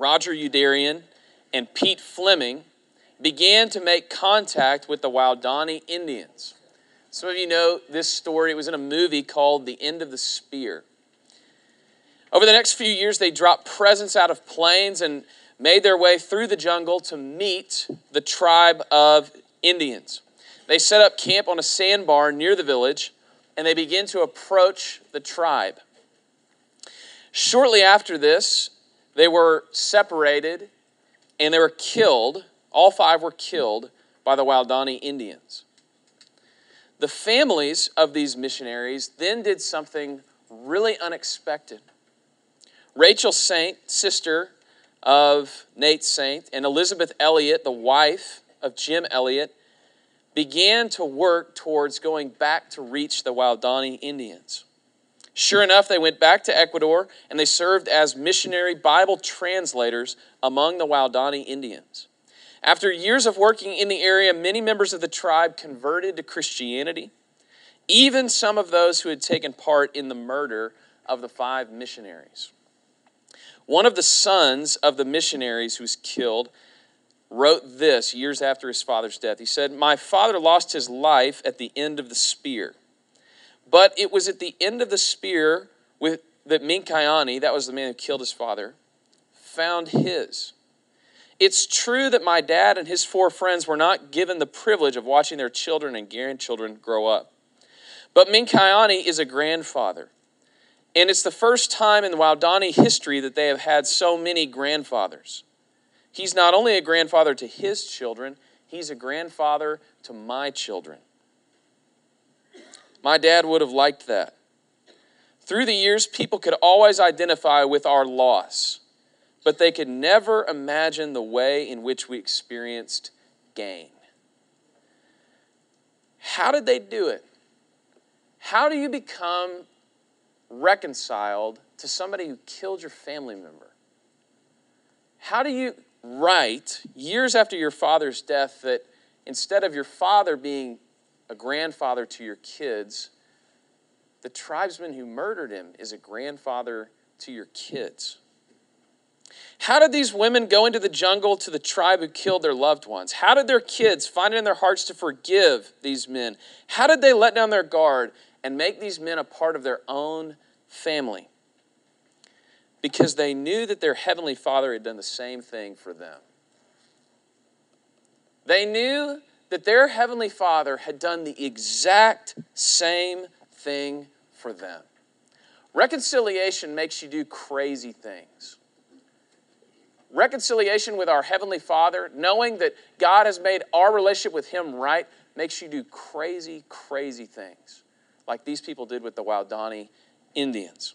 Roger Youderian, and Pete Fleming began to make contact with the Waodani Indians. Some of you know this story. It was in a movie called The End of the Spear. Over the next few years, they dropped presents out of planes and made their way through the jungle to meet the tribe of Indians. They set up camp on a sandbar near the village and they began to approach the tribe. Shortly after this, they were separated and they were killed. All five were killed by the Waodani Indians. The families of these missionaries then did something really unexpected. Rachel Saint, sister of Nate Saint, and Elisabeth Elliot, the wife of Jim Elliot, began to work towards going back to reach the Waodani Indians. Sure enough, they went back to Ecuador and they served as missionary Bible translators among the Waodani Indians. After years of working in the area, many members of the tribe converted to Christianity, even some of those who had taken part in the murder of the five missionaries. One of the sons of the missionaries who was killed wrote this years after his father's death. He said, My father lost his life at the end of the spear. But it was at the end of the spear with, that Minkayani, that was the man who killed his father, found his. It's true that my dad and his four friends were not given the privilege of watching their children and grandchildren grow up. But Minkayani is a grandfather. And it's the first time in Waodani history that they have had so many grandfathers. He's not only a grandfather to his children, he's a grandfather to my children. My dad would have liked that. Through the years, people could always identify with our loss, but they could never imagine the way in which we experienced gain. How did they do it? How do you become reconciled to somebody who killed your family member? How do you write, years after your father's death, that instead of your father being a grandfather to your kids, the tribesman who murdered him is a grandfather to your kids? How did these women go into the jungle to the tribe who killed their loved ones? How did their kids find it in their hearts to forgive these men? How did they let down their guard and make these men a part of their own family? Because they knew that their heavenly Father had done the same thing for them. They knew that their heavenly Father had done the exact same thing for them. Reconciliation makes you do crazy things. Reconciliation with our Heavenly Father, knowing that God has made our relationship with Him right, makes you do crazy, crazy things like these people did with the Waodani Indians.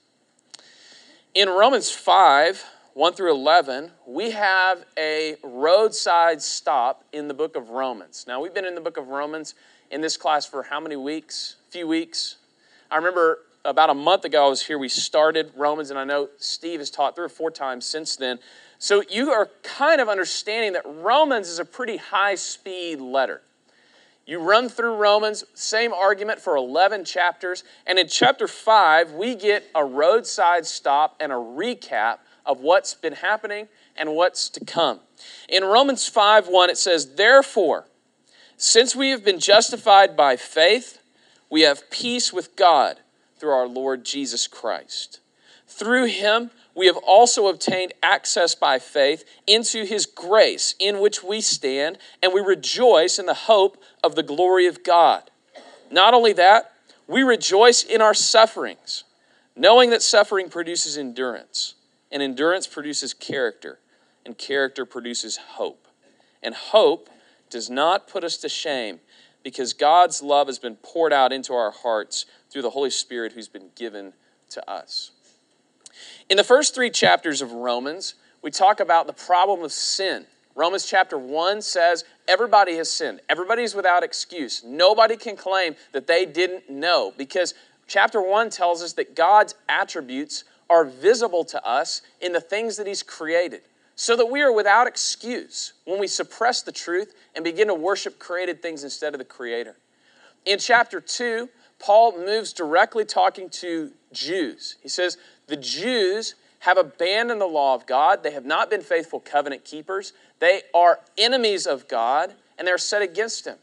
In Romans 5, 1 through 11, we have a roadside stop in the book of Romans. Now, we've been in the book of Romans in this class for how many weeks? A few weeks. I remember about a month ago I was here, we started Romans, and I know Steve has taught three or four times since then. So you are kind of understanding that Romans is a pretty high speed letter. You run through Romans, same argument for 11 chapters. And in chapter 5, we get a roadside stop and a recap of what's been happening and what's to come. In Romans 5 1, it says, Therefore, since we have been justified by faith, we have peace with God through our Lord Jesus Christ. Through him, we have also obtained access by faith into his grace in which we stand, and we rejoice in the hope of the glory of God. Not only that, we rejoice in our sufferings, knowing that suffering produces endurance, and endurance produces character, and character produces hope. And hope does not put us to shame because God's love has been poured out into our hearts through the Holy Spirit who's been given to us. In the first three chapters of Romans, we talk about the problem of sin. Romans chapter 1 says everybody has sinned. Everybody's without excuse. Nobody can claim that they didn't know because chapter 1 tells us that God's attributes are visible to us in the things that He's created so that we are without excuse when we suppress the truth and begin to worship created things instead of the Creator. In chapter 2, Paul moves directly talking to Jews. He says, the Jews have abandoned the law of God. They have not been faithful covenant keepers. They are enemies of God, and they're set against Him.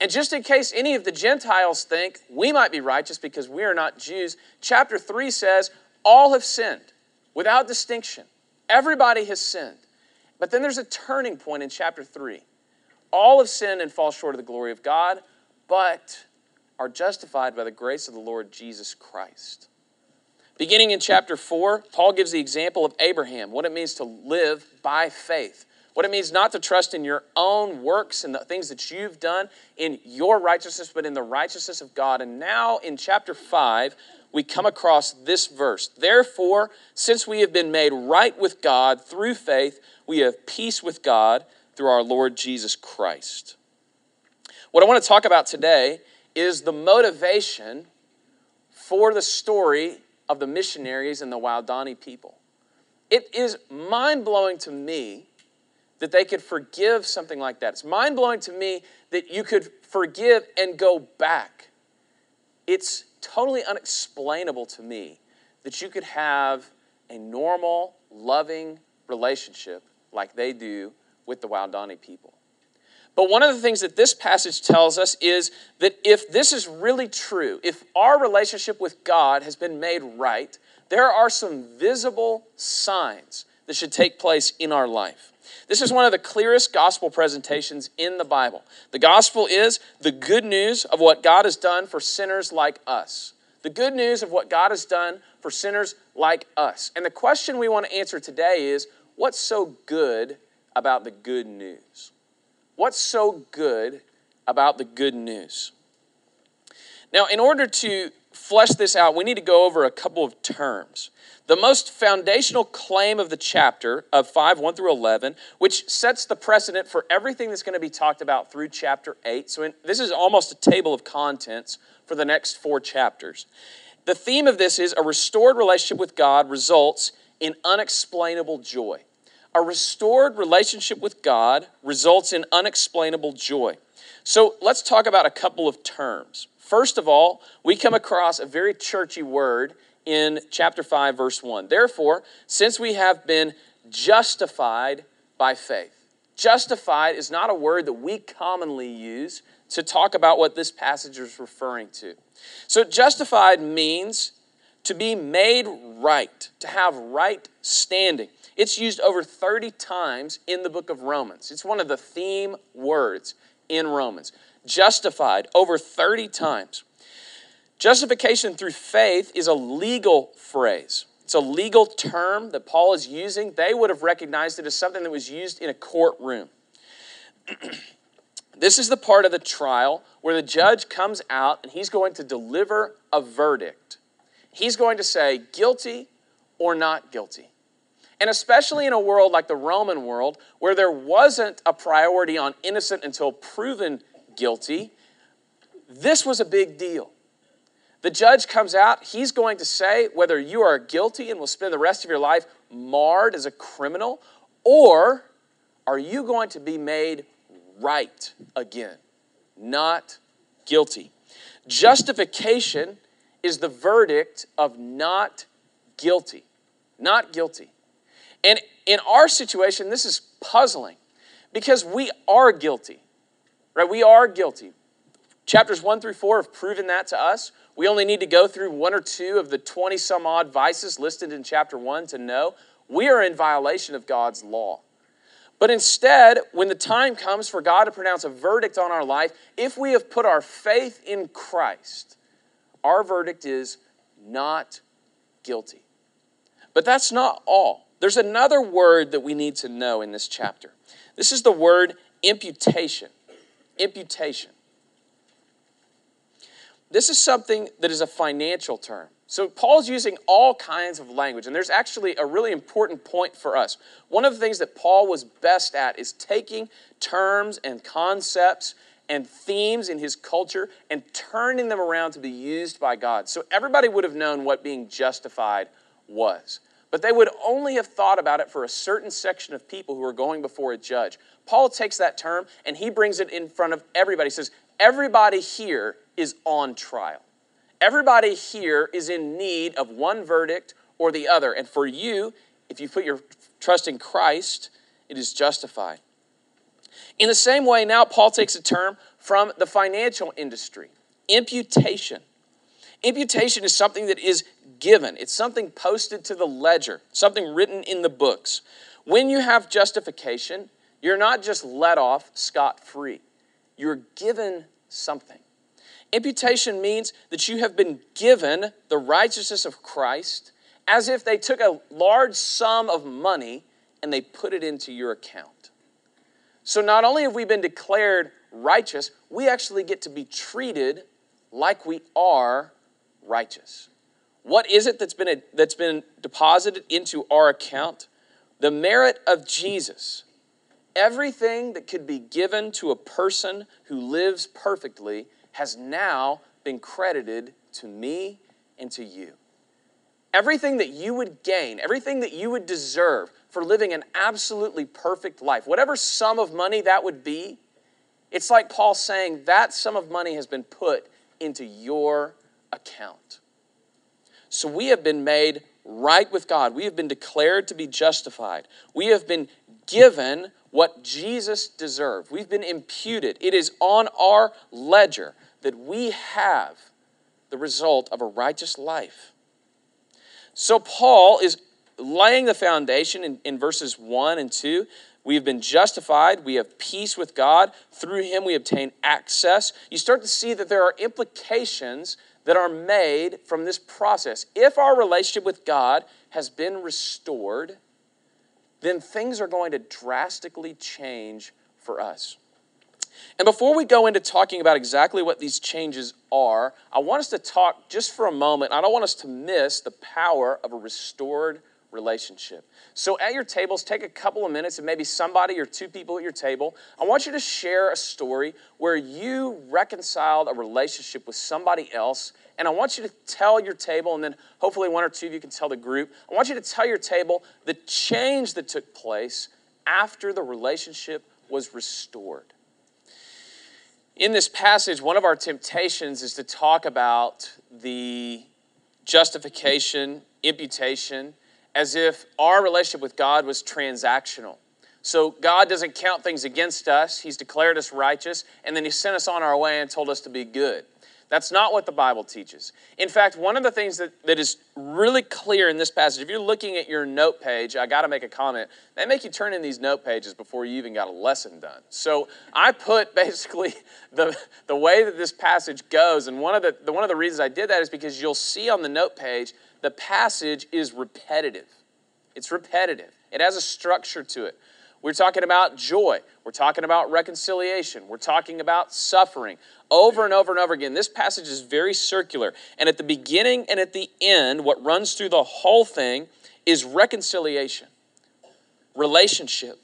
And just in case any of the Gentiles think we might be righteous because we are not Jews, chapter 3 says, All have sinned without distinction. Everybody has sinned. But then there's a turning point in chapter 3. All have sinned and fall short of the glory of God, but are justified by the grace of the Lord Jesus Christ. Beginning in chapter 4, Paul gives the example of Abraham, what it means to live by faith. What it means not to trust in your own works and the things that you've done in your righteousness, but in the righteousness of God. And now in chapter 5, we come across this verse. Therefore, since we have been made right with God through faith, we have peace with God through our Lord Jesus Christ. What I want to talk about today is the motivation for the story of the missionaries and the Waodani people. It is mind blowing to me that they could forgive something like that. It's mind blowing to me that you could forgive and go back. It's totally unexplainable to me that you could have a normal, loving relationship like they do with the Waodani people. But one of the things that this passage tells us is that if this is really true, if our relationship with God has been made right, there are some visible signs that should take place in our life. This is one of the clearest gospel presentations in the Bible. The gospel is the good news of what God has done for sinners like us. The good news of what God has done for sinners like us. And the question we want to answer today is what's so good about the good news? What's so good about the good news? Now, in order to flesh this out, we need to go over a couple of terms. The most foundational claim of the chapter of 5 1 through 11, which sets the precedent for everything that's going to be talked about through chapter 8. So, in, this is almost a table of contents for the next four chapters. The theme of this is a restored relationship with God results in unexplainable joy. A restored relationship with God results in unexplainable joy. So let's talk about a couple of terms. First of all, we come across a very churchy word in chapter 5, verse 1. Therefore, since we have been justified by faith. Justified is not a word that we commonly use to talk about what this passage is referring to. So, justified means to be made right, to have right standing. It's used over 30 times in the book of Romans. It's one of the theme words in Romans. Justified over 30 times. Justification through faith is a legal phrase. It's a legal term that Paul is using. They would have recognized it as something that was used in a courtroom. this is the part of the trial where the judge comes out and he's going to deliver a verdict. He's going to say guilty or not guilty. And especially in a world like the Roman world, where there wasn't a priority on innocent until proven guilty, this was a big deal. The judge comes out, he's going to say whether you are guilty and will spend the rest of your life marred as a criminal, or are you going to be made right again? Not guilty. Justification is the verdict of not guilty. Not guilty. And in our situation, this is puzzling because we are guilty, right? We are guilty. Chapters 1 through 4 have proven that to us. We only need to go through one or two of the 20 some odd vices listed in chapter 1 to know we are in violation of God's law. But instead, when the time comes for God to pronounce a verdict on our life, if we have put our faith in Christ, our verdict is not guilty. But that's not all. There's another word that we need to know in this chapter. This is the word imputation. Imputation. This is something that is a financial term. So Paul's using all kinds of language, and there's actually a really important point for us. One of the things that Paul was best at is taking terms and concepts and themes in his culture and turning them around to be used by God. So everybody would have known what being justified was. But they would only have thought about it for a certain section of people who are going before a judge. Paul takes that term and he brings it in front of everybody. He says, Everybody here is on trial. Everybody here is in need of one verdict or the other. And for you, if you put your trust in Christ, it is justified. In the same way, now Paul takes a term from the financial industry imputation. Imputation is something that is given, it's something posted to the ledger, something written in the books. When you have justification, you're not just let off scot free, you're given something. Imputation means that you have been given the righteousness of Christ as if they took a large sum of money and they put it into your account. So not only have we been declared righteous, we actually get to be treated like we are righteous. What is it that's been, a, that's been deposited into our account? The merit of Jesus. Everything that could be given to a person who lives perfectly has now been credited to me and to you. Everything that you would gain, everything that you would deserve for living an absolutely perfect life, whatever sum of money that would be, it's like Paul saying that sum of money has been put into your account. So we have been made right with God. We have been declared to be justified. We have been given what Jesus deserved. We've been imputed. It is on our ledger that we have the result of a righteous life. So Paul is laying the foundation in, in verses 1 and 2. We have been justified. We have peace with God. Through him, we obtain access. You start to see that there are implications that are made from this process. If our relationship with God has been restored, then things are going to drastically change for us. And before we go into talking about exactly what these changes are, I want us to talk just for a moment. I don't want us to miss the power of a restored relationship. So, at your tables, take a couple of minutes and maybe somebody or two people at your table. I want you to share a story where you reconciled a relationship with somebody else. And I want you to tell your table, and then hopefully one or two of you can tell the group. I want you to tell your table the change that took place after the relationship was restored. In this passage, one of our temptations is to talk about the justification, imputation, as if our relationship with God was transactional. So God doesn't count things against us, He's declared us righteous, and then He sent us on our way and told us to be good. That's not what the Bible teaches. In fact, one of the things that, that is really clear in this passage, if you're looking at your note page, I got to make a comment. They make you turn in these note pages before you even got a lesson done. So I put basically the, the way that this passage goes, and one of the, the, one of the reasons I did that is because you'll see on the note page the passage is repetitive. It's repetitive, it has a structure to it. We're talking about joy. We're talking about reconciliation. We're talking about suffering. Over and over and over again. This passage is very circular. And at the beginning and at the end, what runs through the whole thing is reconciliation, relationship.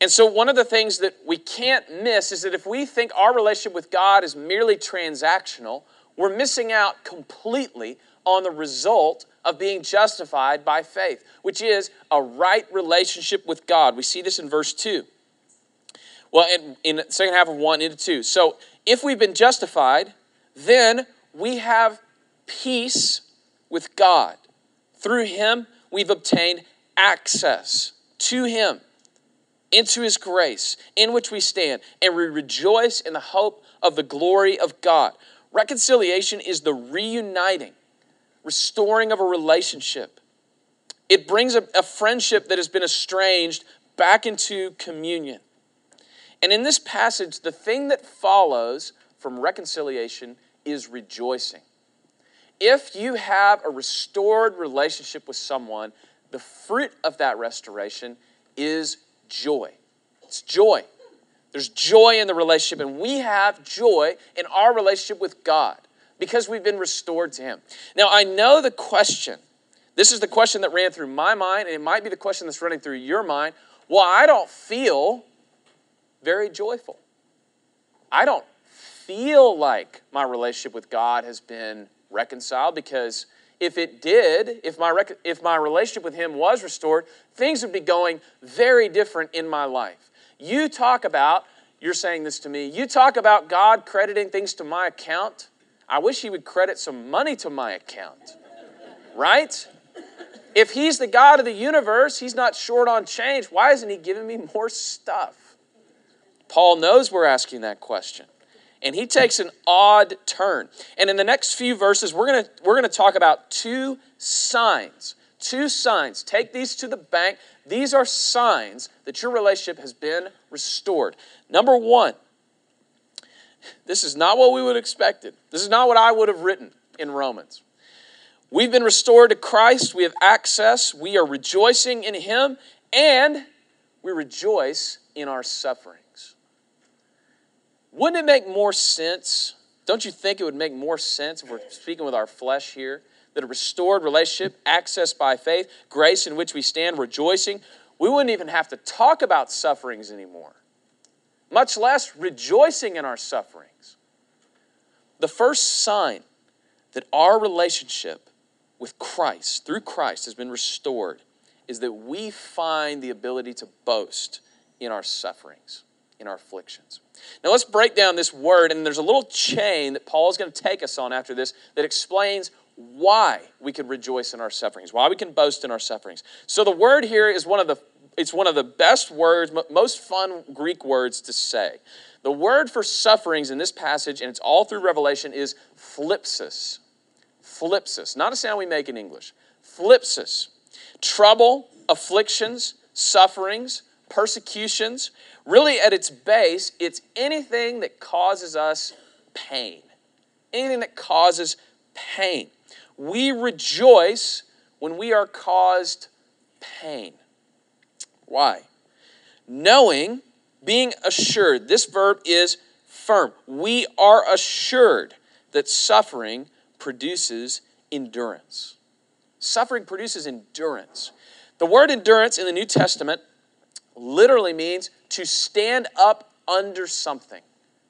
And so, one of the things that we can't miss is that if we think our relationship with God is merely transactional, we're missing out completely on the result of being justified by faith, which is a right relationship with God. We see this in verse 2. Well, in, in the second half of 1 into 2. So, if we've been justified, then we have peace with God. Through Him, we've obtained access to Him, into His grace, in which we stand, and we rejoice in the hope of the glory of God. Reconciliation is the reuniting restoring of a relationship. It brings a, a friendship that has been estranged back into communion. And in this passage, the thing that follows from reconciliation is rejoicing. If you have a restored relationship with someone, the fruit of that restoration is joy. It's joy. There's joy in the relationship, and we have joy in our relationship with God because we've been restored to Him. Now, I know the question. This is the question that ran through my mind, and it might be the question that's running through your mind. Well, I don't feel very joyful. I don't feel like my relationship with God has been reconciled because if it did, if my, rec- if my relationship with Him was restored, things would be going very different in my life. You talk about, you're saying this to me, you talk about God crediting things to my account. I wish he would credit some money to my account. Right? If He's the God of the universe, He's not short on change. Why isn't He giving me more stuff? Paul knows we're asking that question. And he takes an odd turn. And in the next few verses, we're going to we're going to talk about two signs. Two signs. Take these to the bank. These are signs that your relationship has been restored. Number one, this is not what we would have expected. This is not what I would have written in Romans. We've been restored to Christ. We have access. We are rejoicing in Him. And we rejoice in our sufferings. Wouldn't it make more sense? Don't you think it would make more sense if we're speaking with our flesh here? That a restored relationship, access by faith, grace in which we stand, rejoicing, we wouldn't even have to talk about sufferings anymore much less rejoicing in our sufferings. The first sign that our relationship with Christ, through Christ, has been restored is that we find the ability to boast in our sufferings, in our afflictions. Now let's break down this word, and there's a little chain that Paul is going to take us on after this that explains why we can rejoice in our sufferings, why we can boast in our sufferings. So the word here is one of the it's one of the best words, most fun Greek words to say. The word for sufferings in this passage, and it's all through Revelation, is thlipsis. Thlipsis. Not a sound we make in English. Thlipsis. Trouble, afflictions, sufferings, persecutions. Really, at its base, it's anything that causes us pain. Anything that causes pain. We rejoice when we are caused pain. Why? Knowing, being assured. This verb is firm. We are assured that suffering produces endurance. Suffering produces endurance. The word endurance in the New Testament literally means to stand up under something.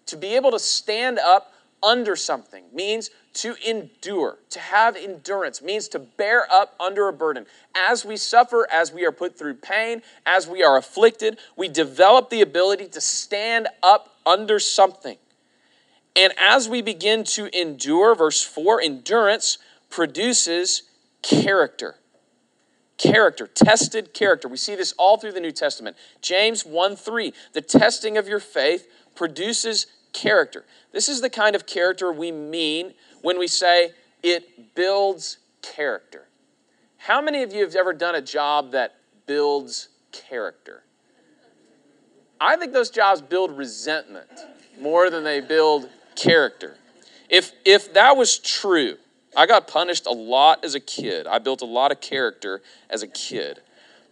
To be able to stand up under something means to endure, to have endurance, means to bear up under a burden. As we suffer, as we are put through pain, as we are afflicted, we develop the ability to stand up under something. And as we begin to endure, verse 4, endurance produces character. Character, tested character. We see this all through the New Testament. James 1 3, the testing of your faith produces character. This is the kind of character we mean when we say it builds character. How many of you have ever done a job that builds character? I think those jobs build resentment more than they build character. If, if that was true, I got punished a lot as a kid. I built a lot of character as a kid.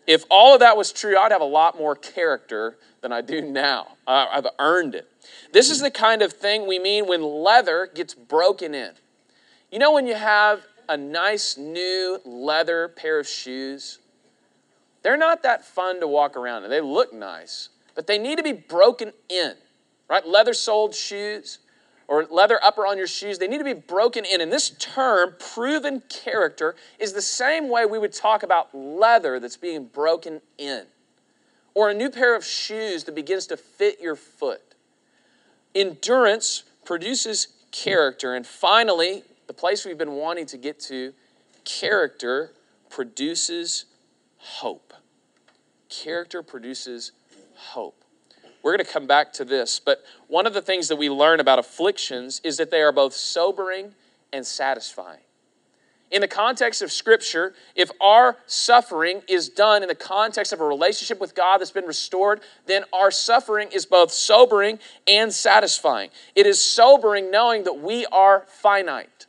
If all of that was true, I'd have a lot more character than I do now. I've earned it. This is the kind of thing we mean when leather gets broken in. You know, when you have a nice new leather pair of shoes, they're not that fun to walk around in. They look nice, but they need to be broken in, right? Leather soled shoes or leather upper on your shoes, they need to be broken in. And this term, proven character, is the same way we would talk about leather that's being broken in or a new pair of shoes that begins to fit your foot. Endurance produces character. And finally, the place we've been wanting to get to, character produces hope. Character produces hope. We're going to come back to this, but one of the things that we learn about afflictions is that they are both sobering and satisfying. In the context of Scripture, if our suffering is done in the context of a relationship with God that's been restored, then our suffering is both sobering and satisfying. It is sobering knowing that we are finite,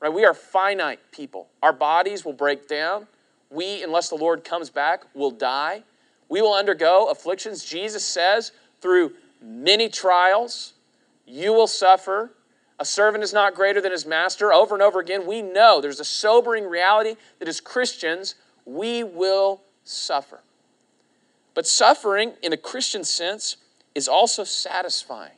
right? We are finite people. Our bodies will break down. We, unless the Lord comes back, will die. We will undergo afflictions. Jesus says, through many trials, you will suffer a servant is not greater than his master. Over and over again, we know there's a sobering reality that as Christians, we will suffer. But suffering, in a Christian sense, is also satisfying.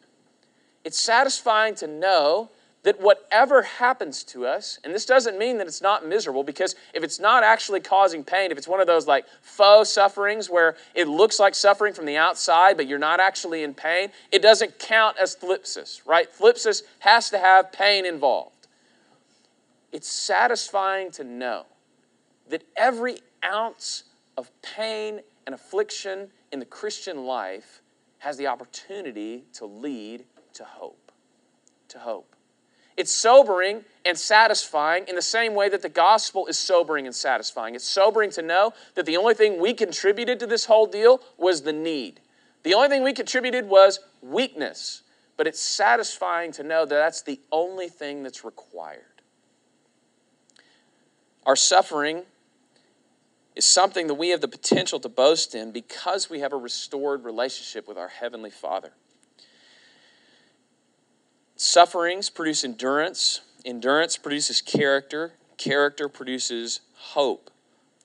It's satisfying to know that whatever happens to us, and this doesn't mean that it's not miserable, because if it's not actually causing pain, if it's one of those like faux sufferings where it looks like suffering from the outside, but you're not actually in pain, it doesn't count as thlipsis, right? Thlipsis has to have pain involved. It's satisfying to know that every ounce of pain and affliction in the Christian life has the opportunity to lead to hope. To hope. It's sobering and satisfying in the same way that the gospel is sobering and satisfying. It's sobering to know that the only thing we contributed to this whole deal was the need. The only thing we contributed was weakness. But it's satisfying to know that that's the only thing that's required. Our suffering is something that we have the potential to boast in because we have a restored relationship with our Heavenly Father. Sufferings produce endurance, endurance produces character, character produces hope,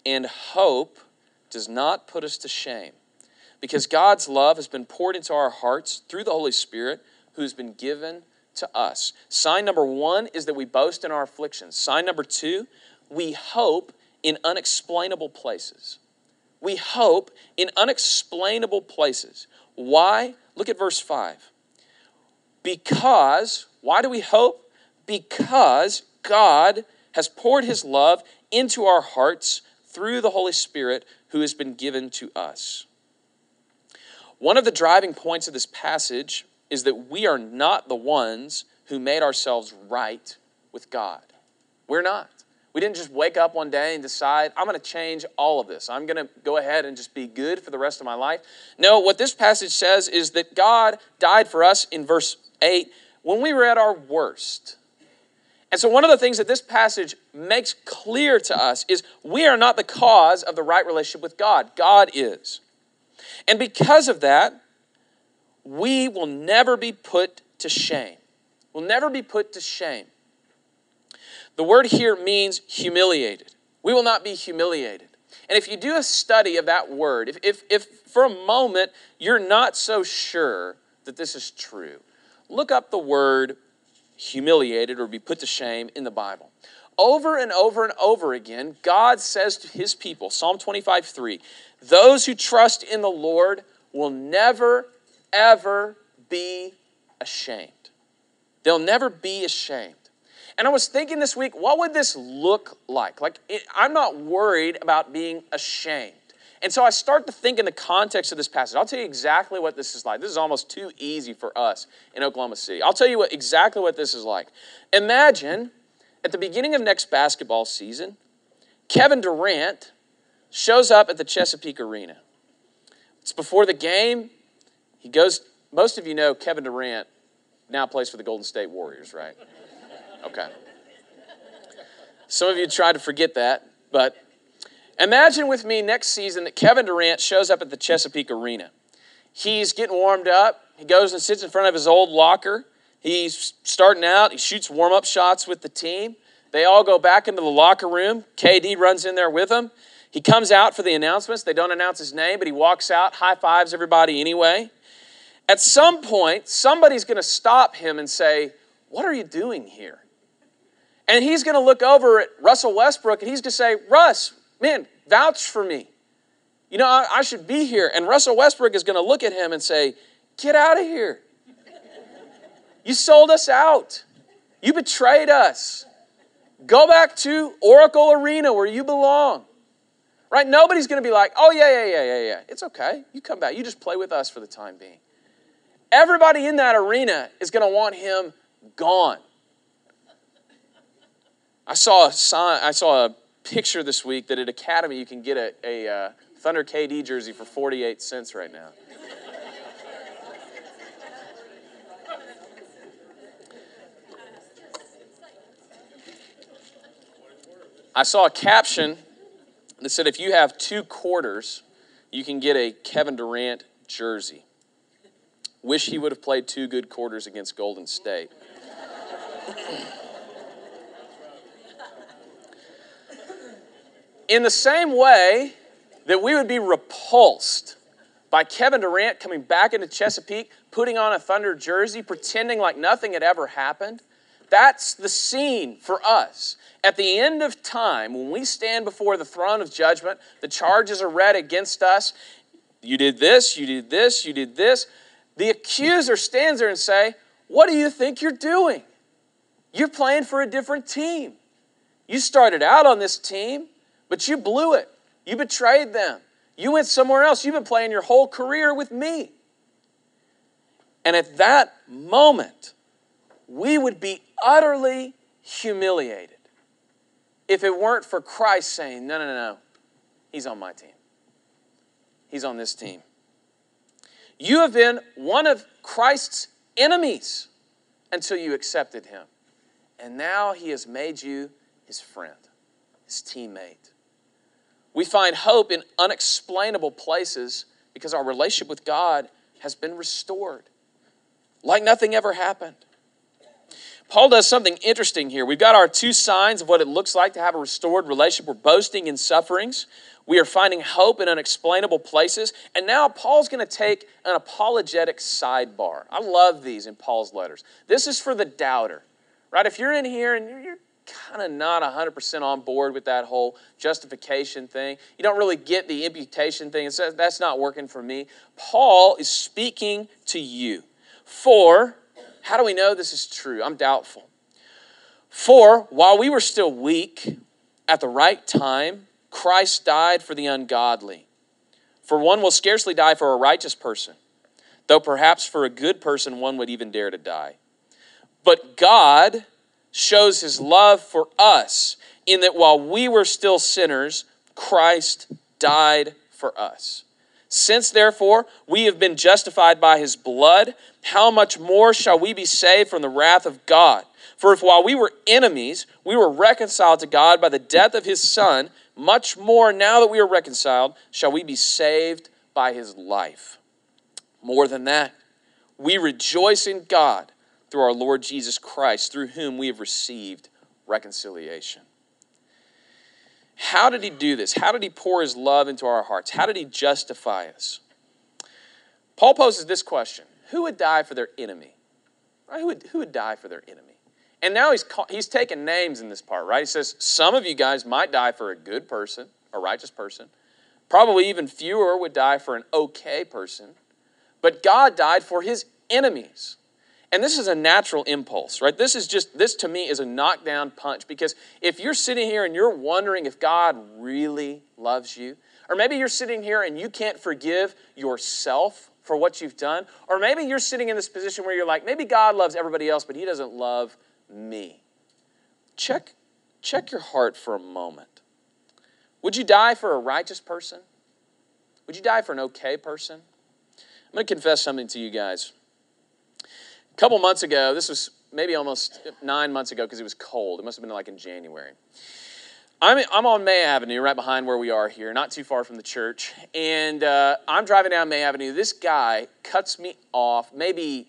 and hope does not put us to shame because God's love has been poured into our hearts through the Holy Spirit who has been given to us. Sign number one is that we boast in our afflictions. Sign number two, we hope in unexplainable places. We hope in unexplainable places. Why? Look at verse 5. Because, why do we hope? Because God has poured his love into our hearts through the Holy Spirit who has been given to us. One of the driving points of this passage is that we are not the ones who made ourselves right with God. We're not. We didn't just wake up one day and decide, I'm going to change all of this. I'm going to go ahead and just be good for the rest of my life. No, what this passage says is that God died for us in verse 8 when we were at our worst. And so, one of the things that this passage makes clear to us is we are not the cause of the right relationship with God, God is. And because of that, we will never be put to shame. We'll never be put to shame. The word here means humiliated. We will not be humiliated. And if you do a study of that word, if, if, if for a moment you're not so sure that this is true, look up the word humiliated or be put to shame in the Bible. Over and over and over again, God says to his people, Psalm 25 3, those who trust in the Lord will never, ever be ashamed. They'll never be ashamed. And I was thinking this week, what would this look like? Like, it, I'm not worried about being ashamed. And so I start to think in the context of this passage. I'll tell you exactly what this is like. This is almost too easy for us in Oklahoma City. I'll tell you what, exactly what this is like. Imagine at the beginning of next basketball season, Kevin Durant shows up at the Chesapeake Arena. It's before the game. He goes, most of you know Kevin Durant now plays for the Golden State Warriors, right? Okay. Some of you tried to forget that, but imagine with me next season that Kevin Durant shows up at the Chesapeake Arena. He's getting warmed up. He goes and sits in front of his old locker. He's starting out. He shoots warm up shots with the team. They all go back into the locker room. KD runs in there with him. He comes out for the announcements. They don't announce his name, but he walks out, high fives everybody anyway. At some point, somebody's going to stop him and say, What are you doing here? And he's going to look over at Russell Westbrook and he's going to say, Russ, man, vouch for me. You know, I, I should be here. And Russell Westbrook is going to look at him and say, Get out of here. You sold us out. You betrayed us. Go back to Oracle Arena where you belong. Right? Nobody's going to be like, oh, yeah, yeah, yeah, yeah, yeah. It's okay. You come back. You just play with us for the time being. Everybody in that arena is going to want him gone. I saw a sign, I saw a picture this week that at Academy you can get a, a uh, Thunder KD jersey for 48 cents right now. I saw a caption that said if you have two quarters, you can get a Kevin Durant jersey. Wish he would have played two good quarters against Golden State. In the same way that we would be repulsed by Kevin Durant coming back into Chesapeake, putting on a Thunder jersey, pretending like nothing had ever happened, that's the scene for us. At the end of time, when we stand before the throne of judgment, the charges are read against us. You did this, you did this, you did this. The accuser stands there and say, "What do you think you're doing? You're playing for a different team. You started out on this team, but you blew it. You betrayed them. You went somewhere else. You've been playing your whole career with me. And at that moment, we would be utterly humiliated if it weren't for Christ saying, No, no, no, no, he's on my team. He's on this team. You have been one of Christ's enemies until you accepted him. And now he has made you his friend, his teammate. We find hope in unexplainable places because our relationship with God has been restored, like nothing ever happened. Paul does something interesting here. We've got our two signs of what it looks like to have a restored relationship. We're boasting in sufferings. We are finding hope in unexplainable places. And now Paul's going to take an apologetic sidebar. I love these in Paul's letters. This is for the doubter, right? If you're in here and you're kind of not 100% on board with that whole justification thing, you don't really get the imputation thing, it says that's not working for me. Paul is speaking to you. For, how do we know this is true? I'm doubtful. For, while we were still weak, at the right time, Christ died for the ungodly. For one will scarcely die for a righteous person, though perhaps for a good person one would even dare to die. But God shows his love for us in that while we were still sinners, Christ died for us. Since therefore we have been justified by his blood, how much more shall we be saved from the wrath of God? For if while we were enemies, we were reconciled to God by the death of his Son, much more now that we are reconciled, shall we be saved by his life. More than that, we rejoice in God through our Lord Jesus Christ, through whom we have received reconciliation. How did he do this? How did he pour his love into our hearts? How did he justify us? Paul poses this question Who would die for their enemy? Right? Who, would, who would die for their enemy? And now he's, he's taking names in this part, right? He says, Some of you guys might die for a good person, a righteous person. Probably even fewer would die for an okay person. But God died for his enemies. And this is a natural impulse, right? This is just, this to me is a knockdown punch because if you're sitting here and you're wondering if God really loves you, or maybe you're sitting here and you can't forgive yourself for what you've done, or maybe you're sitting in this position where you're like, maybe God loves everybody else, but he doesn't love me. Check, check your heart for a moment. Would you die for a righteous person? Would you die for an okay person? I'm going to confess something to you guys. A couple months ago, this was maybe almost nine months ago because it was cold. It must have been like in January. I'm, I'm on May Avenue, right behind where we are here, not too far from the church. And uh, I'm driving down May Avenue. This guy cuts me off maybe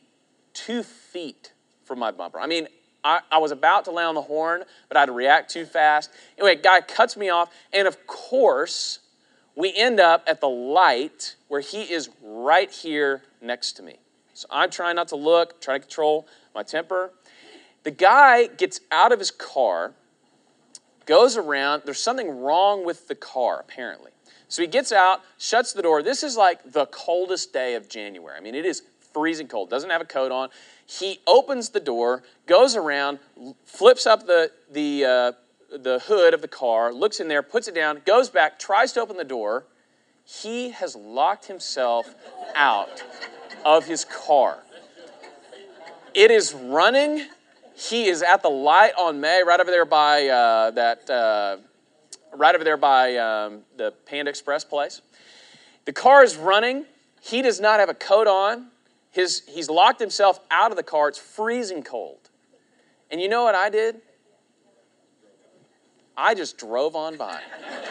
two feet from my bumper. I mean, I, I was about to lay on the horn, but I had to react too fast. Anyway, guy cuts me off, and of course, we end up at the light where he is right here next to me. So I'm trying not to look, trying to control my temper. The guy gets out of his car, goes around. There's something wrong with the car, apparently. So he gets out, shuts the door. This is like the coldest day of January. I mean, it is freezing cold, doesn't have a coat on. He opens the door, goes around, flips up the, the, uh, the hood of the car, looks in there, puts it down, goes back, tries to open the door. He has locked himself out of his car. It is running. He is at the light on May, right over there by uh, that, uh, right over there by um, the Panda Express place. The car is running. He does not have a coat on. His, he's locked himself out of the car. It's freezing cold. And you know what I did? I just drove on by.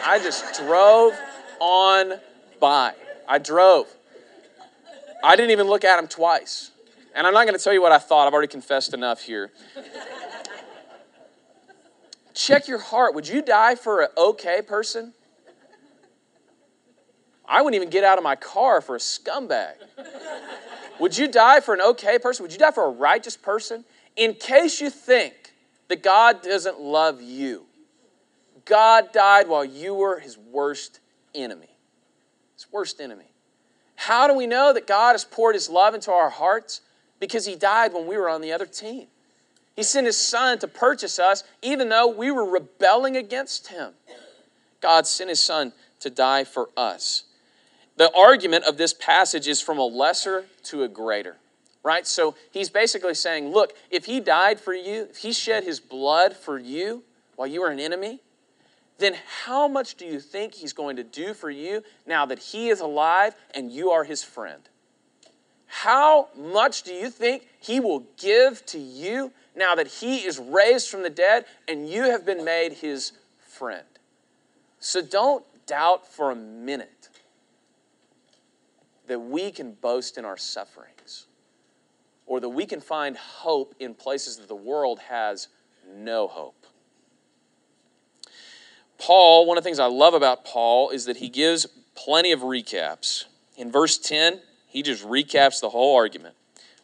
I just drove on by. I drove. I didn't even look at him twice. And I'm not going to tell you what I thought. I've already confessed enough here. Check your heart. Would you die for an okay person? I wouldn't even get out of my car for a scumbag. Would you die for an okay person? Would you die for a righteous person? In case you think that God doesn't love you, God died while you were his worst enemy. His worst enemy. How do we know that God has poured his love into our hearts? Because he died when we were on the other team. He sent his son to purchase us, even though we were rebelling against him. God sent his son to die for us. The argument of this passage is from a lesser to a greater, right? So he's basically saying, look, if he died for you, if he shed his blood for you while you were an enemy, then how much do you think he's going to do for you now that he is alive and you are his friend? How much do you think he will give to you now that he is raised from the dead and you have been made his friend? So don't doubt for a minute that we can boast in our sufferings or that we can find hope in places that the world has no hope. Paul, one of the things I love about Paul is that he gives plenty of recaps. In verse 10, he just recaps the whole argument.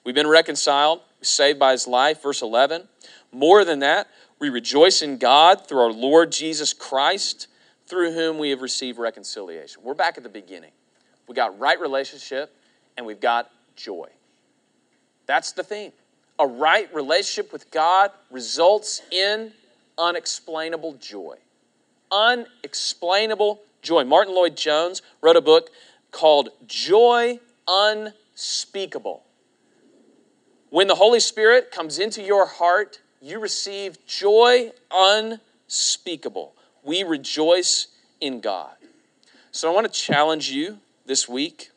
We've been reconciled, saved by his life. Verse 11, more than that, we rejoice in God through our Lord Jesus Christ, through whom we have received reconciliation. We're back at the beginning. We got right relationship and we've got joy. That's the theme. A right relationship with God results in unexplainable joy unexplainable joy. Martyn Lloyd-Jones wrote a book called Joy Unspeakable. When the Holy Spirit comes into your heart, you receive joy unspeakable. We rejoice in God. So I want to challenge you this week.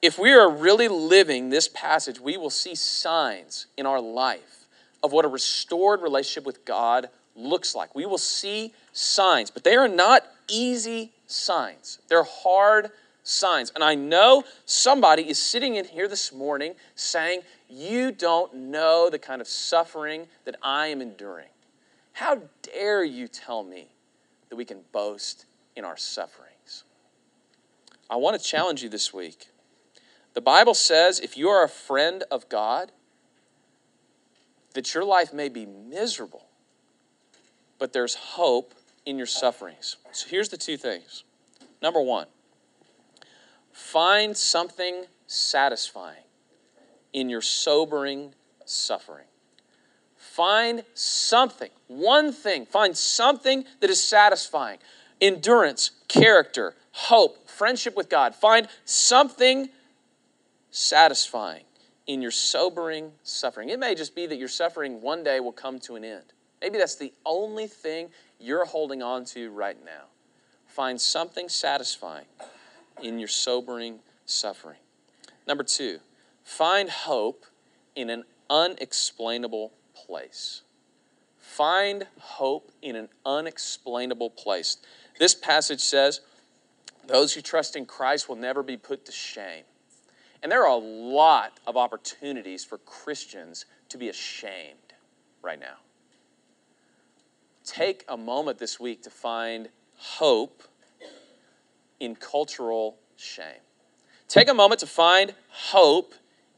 If we are really living this passage, we will see signs in our life of what a restored relationship with God looks like. We will see signs, but they are not easy signs. They're hard signs. And I know somebody is sitting in here this morning saying, You don't know the kind of suffering that I am enduring. How dare you tell me that we can boast in our sufferings? I want to challenge you this week. The Bible says if you are a friend of God, that your life may be miserable but there's hope in your sufferings. So here's the two things. Number one, find something satisfying in your sobering suffering. Find something, one thing, find something that is satisfying. Endurance, character, hope, friendship with God. Find something satisfying in your sobering suffering. It may just be that your suffering one day will come to an end. Maybe that's the only thing you're holding on to right now. Find something satisfying in your sobering suffering. Number two, find hope in an unexplainable place. Find hope in an unexplainable place. This passage says, Those who trust in Christ will never be put to shame. And there are a lot of opportunities for Christians to be ashamed right now take a moment this week to find hope in cultural shame. Take a moment to find hope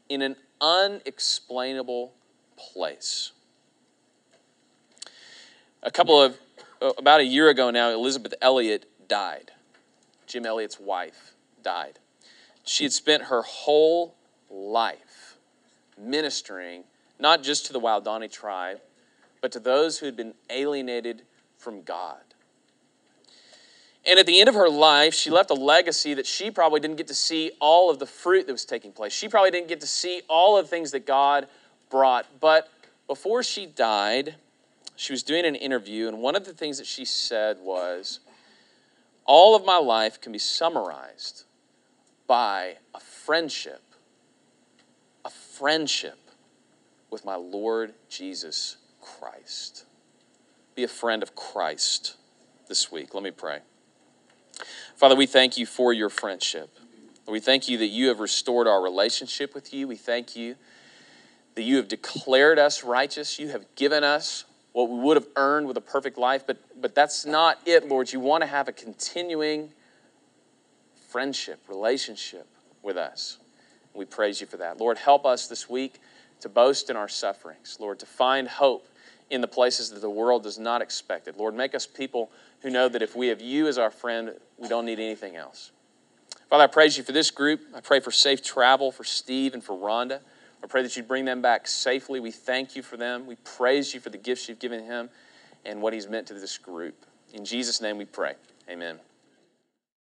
in an unexplainable place. A couple of, about a year ago now, Elisabeth Elliot died. Jim Elliot's wife died. She had spent her whole life ministering not just to the Waodani tribe, but to those who had been alienated from God. And at the end of her life, she left a legacy that she probably didn't get to see all of the fruit that was taking place. She probably didn't get to see all of the things that God brought. But before she died, she was doing an interview, and one of the things that she said was, All of my life can be summarized by a friendship, a friendship with my Lord Jesus Christ. Be a friend of Christ this week. Let me pray. Father, we thank you for your friendship. We thank you that you have restored our relationship with you. We thank you that you have declared us righteous. You have given us what we would have earned with a perfect life, but, but that's not it, Lord. You want to have a continuing friendship, relationship with us. We praise you for that. Lord, help us this week to boast in our sufferings, Lord, to find hope in the places that the world does not expect it. Lord, make us people who know that if we have you as our friend, we don't need anything else. Father, I praise you for this group. I pray for safe travel for Steve and for Rhonda. I pray that you bring them back safely. We thank you for them. We praise you for the gifts you've given him and what he's meant to this group. In Jesus' name we pray. Amen.